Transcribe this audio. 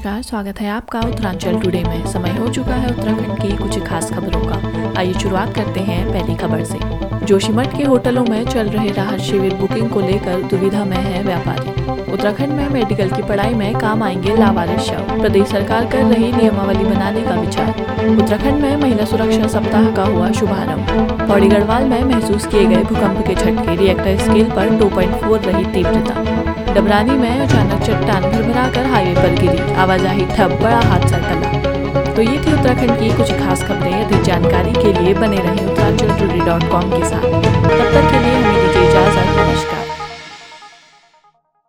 नमस्कार, स्वागत है आपका उत्तरांचल टुडे में। समय हो चुका है उत्तराखंड की कुछ खास खबरों का। आइए शुरुआत करते हैं पहली खबर से। जोशीमठ के होटलों में चल रहे राहत शिविर बुकिंग को लेकर दुविधा में है व्यापारी। उत्तराखंड में मेडिकल की पढ़ाई में काम आएँगे लावारिस शव। प्रदेश सरकार कर रही नियमावली बनाने का विचार। उत्तराखंड में महिला सुरक्षा सप्ताह का हुआ शुभारंभ। पौड़ी गढ़वाल में महसूस किए गए भूकंप के झटके, रिएक्टर स्केल पर 2.4 रही तीव्रता। डबरानी में अचानक चट्टान भरभरा कर हाईवे पर गिरी। आवाजाही ठप, बड़ा हादसा टला तो ये थी उत्तराखंड की कुछ खास खबरें। अधिक जानकारी के लिए बने रहे उत्तराखंड के साथ। तब तक